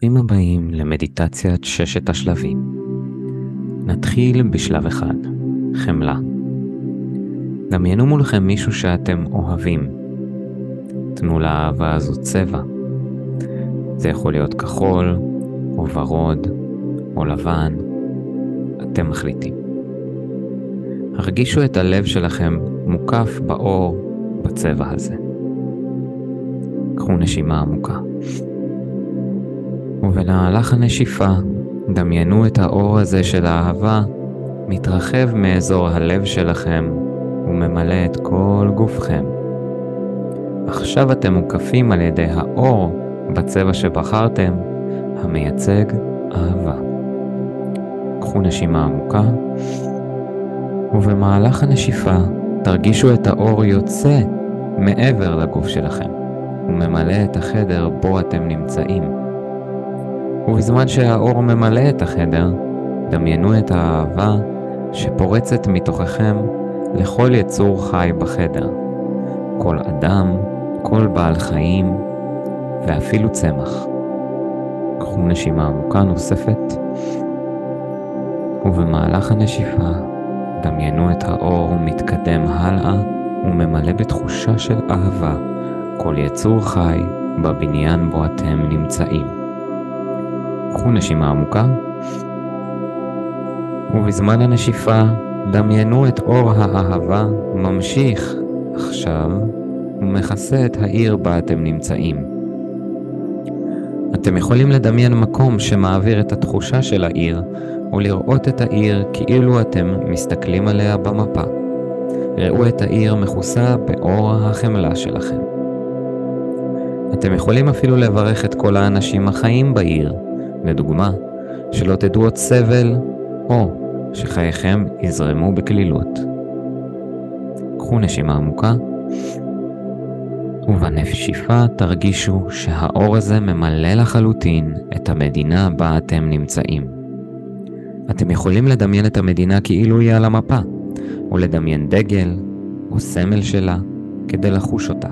ברוכים הבאים למדיטציית ששת השלבים. נתחיל בשלב אחד, חמלה. דמיינו מולכם מישהו שאתם אוהבים. תנו לאהבה הזו צבע. זה יכול להיות כחול, או ורוד, או לבן. אתם מחליטים. הרגישו את הלב שלכם מוקף באור בצבע הזה. קחו נשימה עמוקה. ובמהלך הנשיפה, דמיינו את האור הזה של האהבה מתרחב מאזור הלב שלכם וממלא את כל גופכם. עכשיו אתם מוקפים על ידי האור בצבע שבחרתם, המייצג אהבה. קחו נשימה עמוקה, ובמהלך הנשיפה תרגישו את האור יוצא מעבר לגוף שלכם, וממלא את החדר בו אתם נמצאים. ובזמן שהאור ממלא את החדר, דמיינו את האהבה שפורצת מתוככם לכל יצור חי בחדר. כל אדם, כל בעל חיים ואפילו צמח. קחו נשימה עמוקה נוספת, ובמהלך הנשיפה דמיינו את האור מתקדם הלאה וממלא בתחושה של אהבה כל יצור חי בבניין בו אתם נמצאים. קחו נשימה עמוקה, ובזמן הנשיפה דמיינו את אור האהבה ממשיך עכשיו ומכסה את העיר בה אתם נמצאים. אתם יכולים לדמיין מקום שמעביר את התחושה של העיר ולראות את העיר כאילו אתם מסתכלים עליה במפה. ראו את העיר מכוסה באור החמלה שלכם. אתם יכולים אפילו לברך את כל האנשים החיים בעיר, לדוגמה, שלא תדעו עוד סבל, או שחייכם יזרמו בקלילות. קחו נשימה עמוקה, ובנשיפה תרגישו שהאור הזה ממלא לחלוטין את המדינה בה אתם נמצאים. אתם יכולים לדמיין את המדינה כאילו היא על המפה, או לדמיין דגל או סמל שלה כדי לחוש אותה.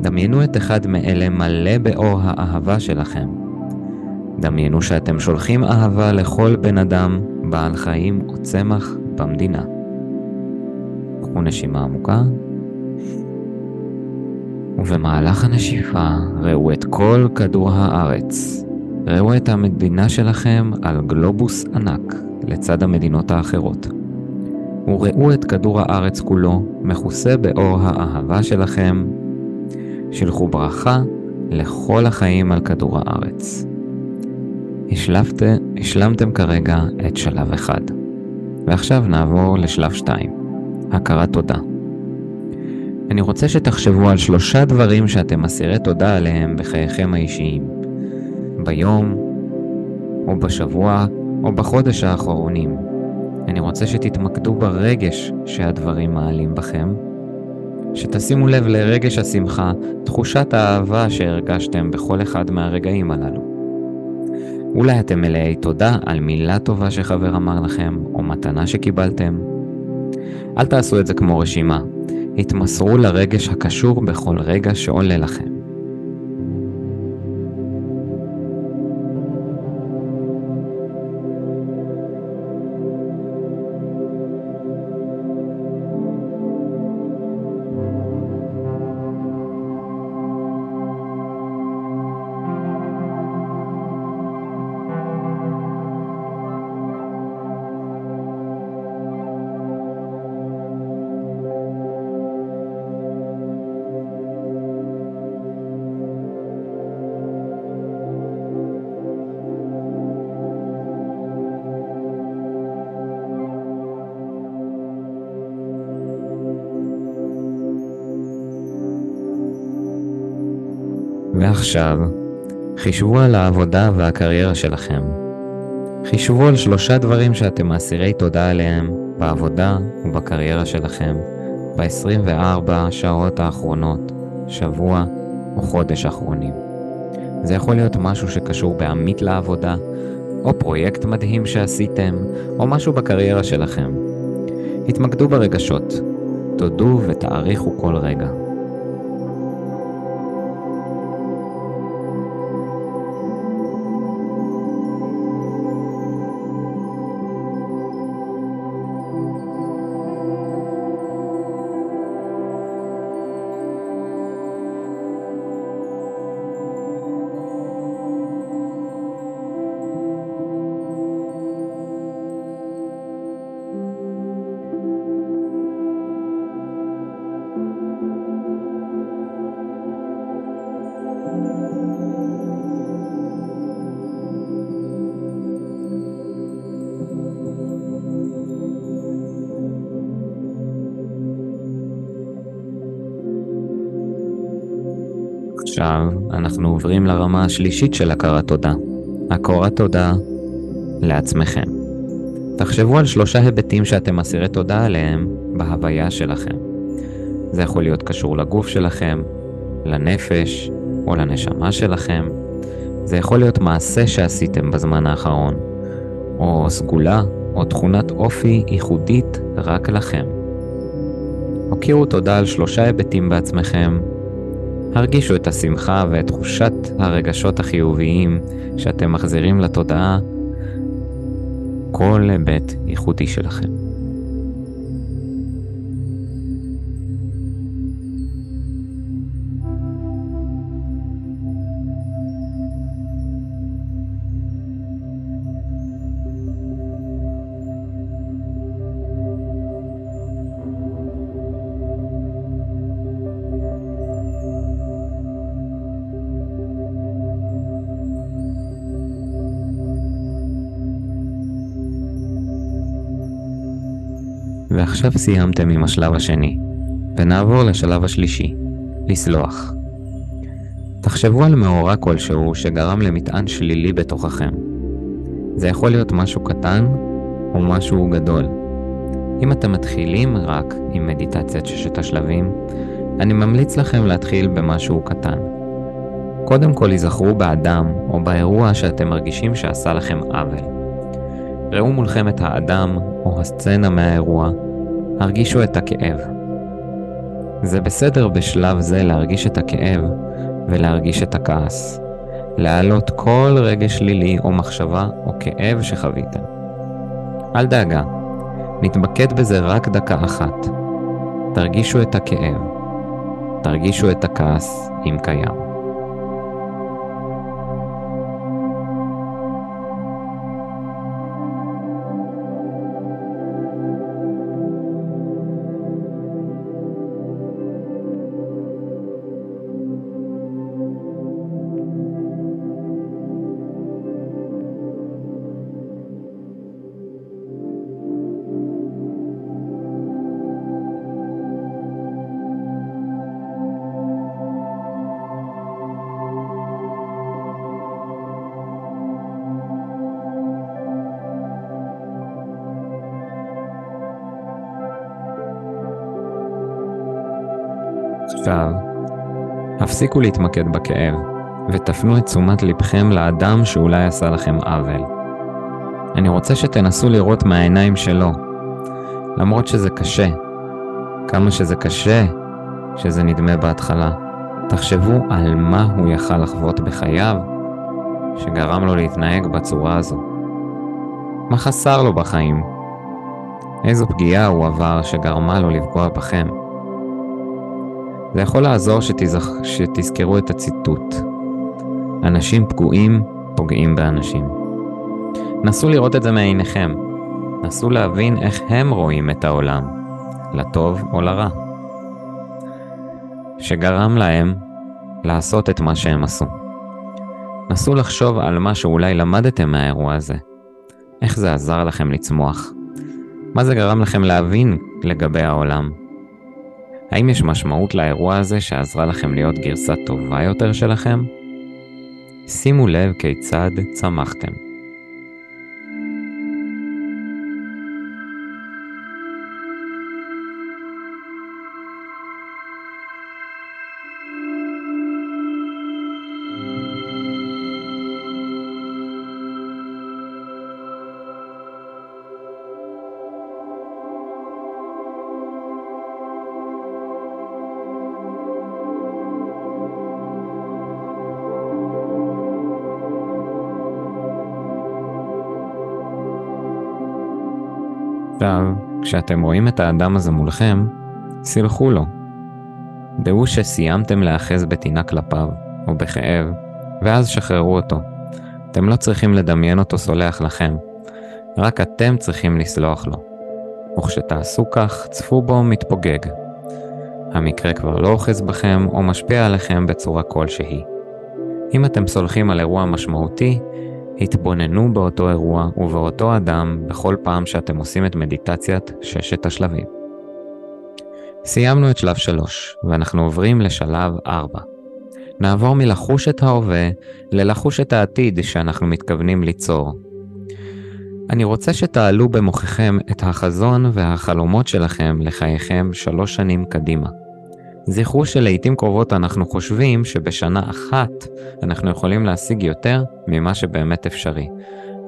דמיינו את אחד מאלה מלא באור האהבה שלכם. דמיינו שאתם שולחים אהבה לכל בן אדם, בעל חיים או צמח במדינה. קחו נשימה עמוקה, ובמהלך הנשיפה ראו את כל כדור הארץ. ראו את המדינה שלכם על גלובוס ענק לצד המדינות האחרות. וראו את כדור הארץ כולו מכוסה באור האהבה שלכם. שלחו ברכה לכל החיים על כדור הארץ. השלבת, השלמתם כרגע את שלב אחד. ועכשיו נעבור לשלב 2, הכרת תודה. אני רוצה שתחשבו על שלושה דברים שאתם אסירי תודה עליהם בחייכם האישיים. ביום, או בשבוע, או בחודש האחרונים. אני רוצה שתתמקדו ברגש שהדברים מעלים בכם, שתשימו לב לרגש השמחה, תחושת האהבה שהרגשתם בכל אחד מהרגעים הללו. אולי אתם מלאי תודה על מילה טובה שחבר אמר לכם, או מתנה שקיבלתם. אל תעשו את זה כמו רשימה, התמסרו לרגש הקשור בכל רגע שעולה לכם. ועכשיו, חישבו על העבודה והקריירה שלכם. חישבו על שלושה דברים שאתם אסירי תודה עליהם בעבודה ובקריירה שלכם ב-24 השעות האחרונות, שבוע או חודש אחרונים. זה יכול להיות משהו שקשור בעמית לעבודה, או פרויקט מדהים שעשיתם, או משהו בקריירה שלכם. התמקדו ברגשות, תודו ותעריכו כל רגע. עכשיו אנחנו עוברים לרמה השלישית של הכרת תודה, הכרת תודה לעצמכם. תחשבו על שלושה היבטים שאתם אסירי תודה עליהם בהוויה שלכם. זה יכול להיות קשור לגוף שלכם, לנפש או לנשמה שלכם. זה יכול להיות מעשה שעשיתם בזמן האחרון, או סגולה או תכונת אופי ייחודית רק לכם. הוקירו תודה על שלושה היבטים בעצמכם. הרגישו את השמחה ואת תחושת הרגשות החיוביים שאתם מחזירים לתודעה כל היבט ייחודי שלכם. ועכשיו סיימתם עם השלב השני, ונעבור לשלב השלישי, לסלוח. תחשבו על מאורע כלשהו שגרם למטען שלילי בתוככם. זה יכול להיות משהו קטן או משהו גדול. אם אתם מתחילים רק עם מדיטציית ששת השלבים, אני ממליץ לכם להתחיל במשהו קטן. קודם כל היזכרו באדם או באירוע שאתם מרגישים שעשה לכם עוול. ראו מולכם את האדם או הסצנה מהאירוע הרגישו את הכאב. זה בסדר בשלב זה להרגיש את הכאב ולהרגיש את הכעס. להעלות כל רגש שלילי או מחשבה או כאב שחוויתם. אל דאגה, נתמקד בזה רק דקה אחת. תרגישו את הכאב. תרגישו את הכעס אם קיים. עכשיו, הפסיקו להתמקד בכאב, ותפנו את תשומת לבכם לאדם שאולי עשה לכם עוול. אני רוצה שתנסו לראות מהעיניים שלו, למרות שזה קשה. כמה שזה קשה שזה נדמה בהתחלה. תחשבו על מה הוא יכל לחוות בחייו שגרם לו להתנהג בצורה הזו. מה חסר לו בחיים? איזו פגיעה הוא עבר שגרמה לו לפגוע בכם? זה יכול לעזור שתזכ... שתזכרו את הציטוט. אנשים פגועים פוגעים באנשים. נסו לראות את זה מעיניכם. נסו להבין איך הם רואים את העולם, לטוב או לרע. שגרם להם לעשות את מה שהם עשו. נסו לחשוב על מה שאולי למדתם מהאירוע הזה. איך זה עזר לכם לצמוח? מה זה גרם לכם להבין לגבי העולם? האם יש משמעות לאירוע הזה שעזרה לכם להיות גרסה טובה יותר שלכם? שימו לב כיצד צמחתם. עכשיו, כשאתם רואים את האדם הזה מולכם, סלחו לו. דעו שסיימתם להאחז בטינה כלפיו, או בכאב, ואז שחררו אותו. אתם לא צריכים לדמיין אותו סולח לכם, רק אתם צריכים לסלוח לו. וכשתעשו כך, צפו בו מתפוגג. המקרה כבר לא אוחז בכם או משפיע עליכם בצורה כלשהי. אם אתם סולחים על אירוע משמעותי, התבוננו באותו אירוע ובאותו אדם בכל פעם שאתם עושים את מדיטציית ששת השלבים. סיימנו את שלב 3, ואנחנו עוברים לשלב 4. נעבור מלחוש את ההווה ללחוש את העתיד שאנחנו מתכוונים ליצור. אני רוצה שתעלו במוחכם את החזון והחלומות שלכם לחייכם שלוש שנים קדימה. זכרו שלעיתים קרובות אנחנו חושבים שבשנה אחת אנחנו יכולים להשיג יותר ממה שבאמת אפשרי,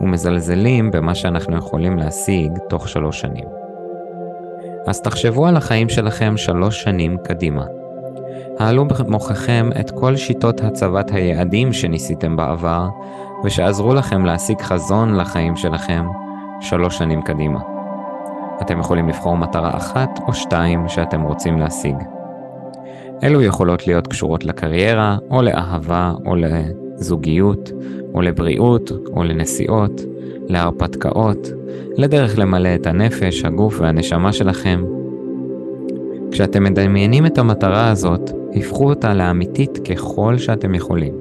ומזלזלים במה שאנחנו יכולים להשיג תוך שלוש שנים. אז תחשבו על החיים שלכם שלוש שנים קדימה. העלו במוחכם את כל שיטות הצבת היעדים שניסיתם בעבר, ושעזרו לכם להשיג חזון לחיים שלכם שלוש שנים קדימה. אתם יכולים לבחור מטרה אחת או שתיים שאתם רוצים להשיג. אלו יכולות להיות קשורות לקריירה, או לאהבה, או לזוגיות, או לבריאות, או לנסיעות, להרפתקאות, לדרך למלא את הנפש, הגוף והנשמה שלכם. כשאתם מדמיינים את המטרה הזאת, הפכו אותה לאמיתית ככל שאתם יכולים.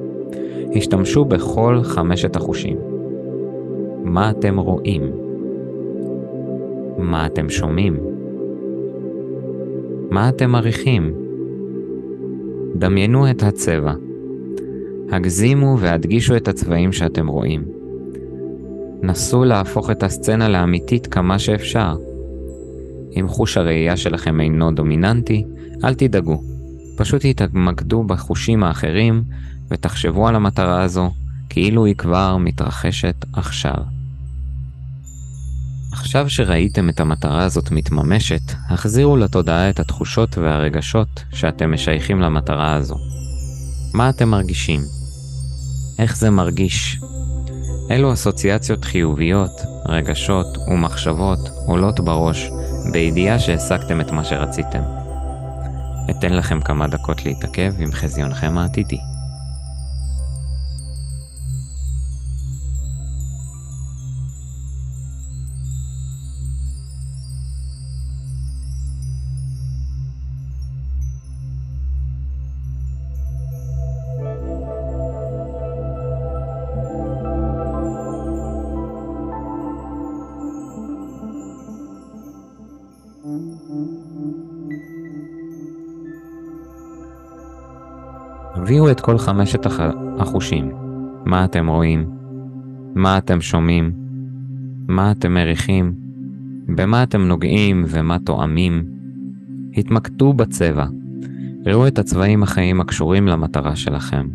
השתמשו בכל חמשת החושים. מה אתם רואים? מה אתם שומעים? מה אתם מריחים? דמיינו את הצבע. הגזימו והדגישו את הצבעים שאתם רואים. נסו להפוך את הסצנה לאמיתית כמה שאפשר. אם חוש הראייה שלכם אינו דומיננטי, אל תדאגו. פשוט התמקדו בחושים האחרים ותחשבו על המטרה הזו כאילו היא כבר מתרחשת עכשיו. עכשיו שראיתם את המטרה הזאת מתממשת, החזירו לתודעה את התחושות והרגשות שאתם משייכים למטרה הזו. מה אתם מרגישים? איך זה מרגיש? אילו אסוציאציות חיוביות, רגשות ומחשבות עולות בראש בידיעה שהשגתם את מה שרציתם? אתן לכם כמה דקות להתעכב עם חזיונכם העתידי. הביאו את כל חמשת החושים. מה אתם רואים? מה אתם שומעים? מה אתם מריחים? במה אתם נוגעים ומה תואמים? התמקדו בצבע. ראו את הצבעים החיים הקשורים למטרה שלכם.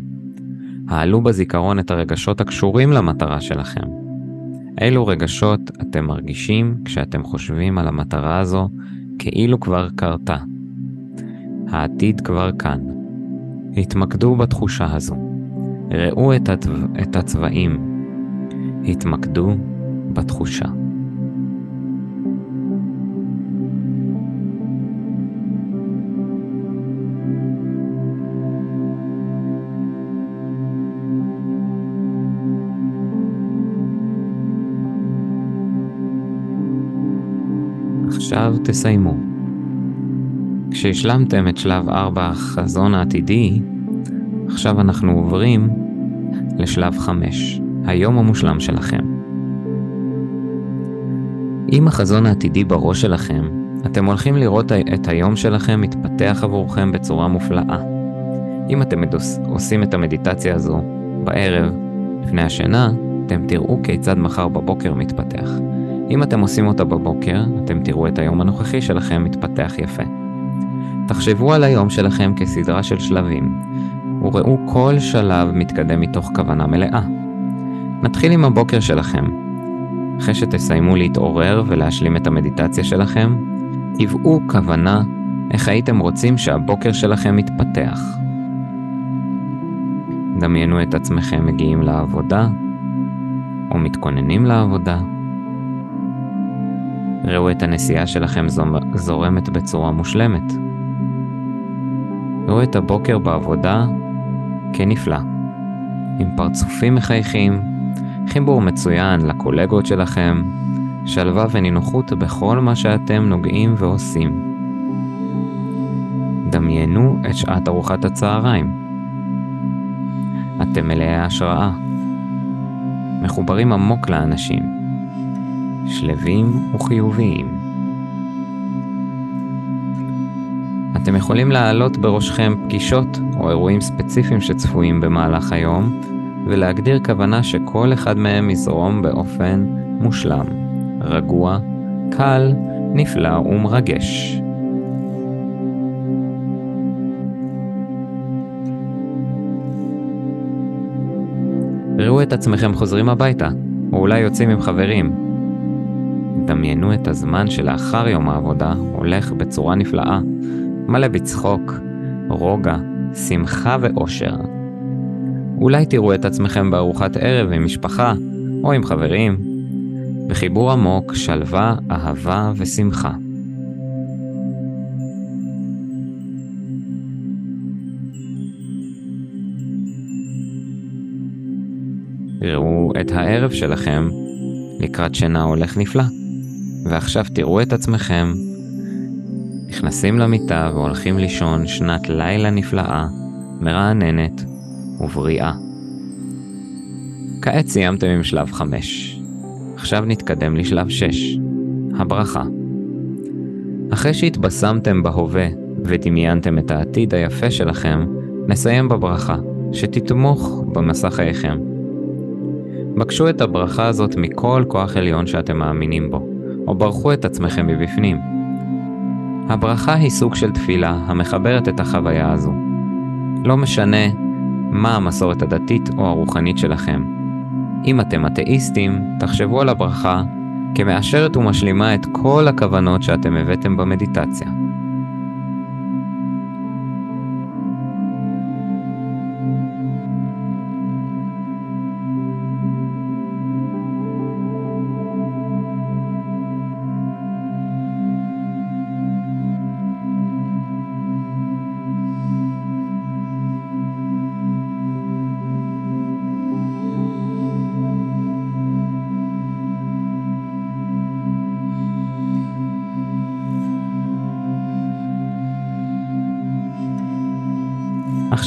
העלו בזיכרון את הרגשות הקשורים למטרה שלכם. אילו רגשות אתם מרגישים כשאתם חושבים על המטרה הזו כאילו כבר קרתה. העתיד כבר כאן. התמקדו בתחושה הזו. ראו את, הצו... את הצבעים. התמקדו בתחושה. עכשיו תסיימו. כשהשלמתם את שלב 4 החזון העתידי, עכשיו אנחנו עוברים לשלב 5, היום המושלם שלכם. עם החזון העתידי בראש שלכם, אתם הולכים לראות את היום שלכם מתפתח עבורכם בצורה מופלאה. אם אתם עושים את המדיטציה הזו בערב, לפני השינה, אתם תראו כיצד מחר בבוקר מתפתח. אם אתם עושים אותה בבוקר, אתם תראו את היום הנוכחי שלכם מתפתח יפה. תחשבו על היום שלכם כסדרה של שלבים, וראו כל שלב מתקדם מתוך כוונה מלאה. נתחיל עם הבוקר שלכם. אחרי שתסיימו להתעורר ולהשלים את המדיטציה שלכם, היוו כוונה איך הייתם רוצים שהבוקר שלכם יתפתח. דמיינו את עצמכם מגיעים לעבודה, או מתכוננים לעבודה. ראו את הנסיעה שלכם זורמת בצורה מושלמת. ראו את הבוקר בעבודה כנפלא, עם פרצופים מחייכים, חיבור מצוין לקולגות שלכם, שלווה ונינוחות בכל מה שאתם נוגעים ועושים. דמיינו את שעת ארוחת הצהריים. אתם מלאי השראה, מחוברים עמוק לאנשים, שלווים וחיוביים. אתם יכולים להעלות בראשכם פגישות או אירועים ספציפיים שצפויים במהלך היום, ולהגדיר כוונה שכל אחד מהם יזרום באופן מושלם, רגוע, קל, נפלא ומרגש. ראו את עצמכם חוזרים הביתה, או אולי יוצאים עם חברים. דמיינו את הזמן שלאחר יום העבודה הולך בצורה נפלאה, מלא בצחוק, רוגע, שמחה ואושר. אולי תראו את עצמכם בארוחת ערב עם משפחה או עם חברים, בחיבור עמוק, שלווה, אהבה ושמחה. ראו את הערב שלכם לקראת שינה הולך נפלא. ועכשיו תראו את עצמכם נכנסים למיטה והולכים לישון שנת לילה נפלאה, מרעננת ובריאה. כעת סיימתם עם שלב 5. עכשיו נתקדם לשלב 6, הברכה. אחרי שהתבשמתם בהווה ודמיינתם את העתיד היפה שלכם, נסיים בברכה, שתתמוך במסע חייכם. בקשו את הברכה הזאת מכל כוח עליון שאתם מאמינים בו, או ברכו את עצמכם מבפנים. הברכה היא סוג של תפילה המחברת את החוויה הזו. לא משנה מה המסורת הדתית או הרוחנית שלכם. אם אתם אתאיסטים, תחשבו על הברכה כמאשרת ומשלימה את כל הכוונות שאתם הבאתם במדיטציה.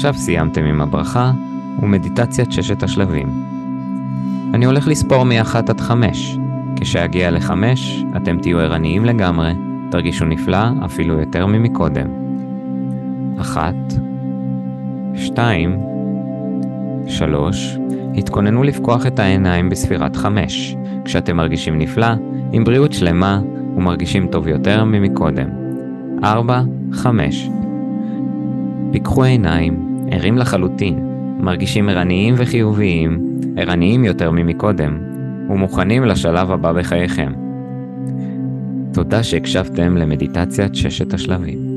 עכשיו סיימתם עם הברכה ומדיטציית ששת השלבים. אני הולך לספור מ-1 עד 5. כשאגיע ל-5, אתם תהיו ערניים לגמרי, תרגישו נפלא אפילו יותר ממקודם. 1, 2, 3, התכוננו לפקוח את העיניים בספירת 5, כשאתם מרגישים נפלא, עם בריאות שלמה ומרגישים טוב יותר ממקודם. 4, 5, פיקחו עיניים, ערים לחלוטין, מרגישים ערניים וחיוביים, ערניים יותר ממקודם, ומוכנים לשלב הבא בחייכם. תודה שהקשבתם למדיטציית ששת השלבים.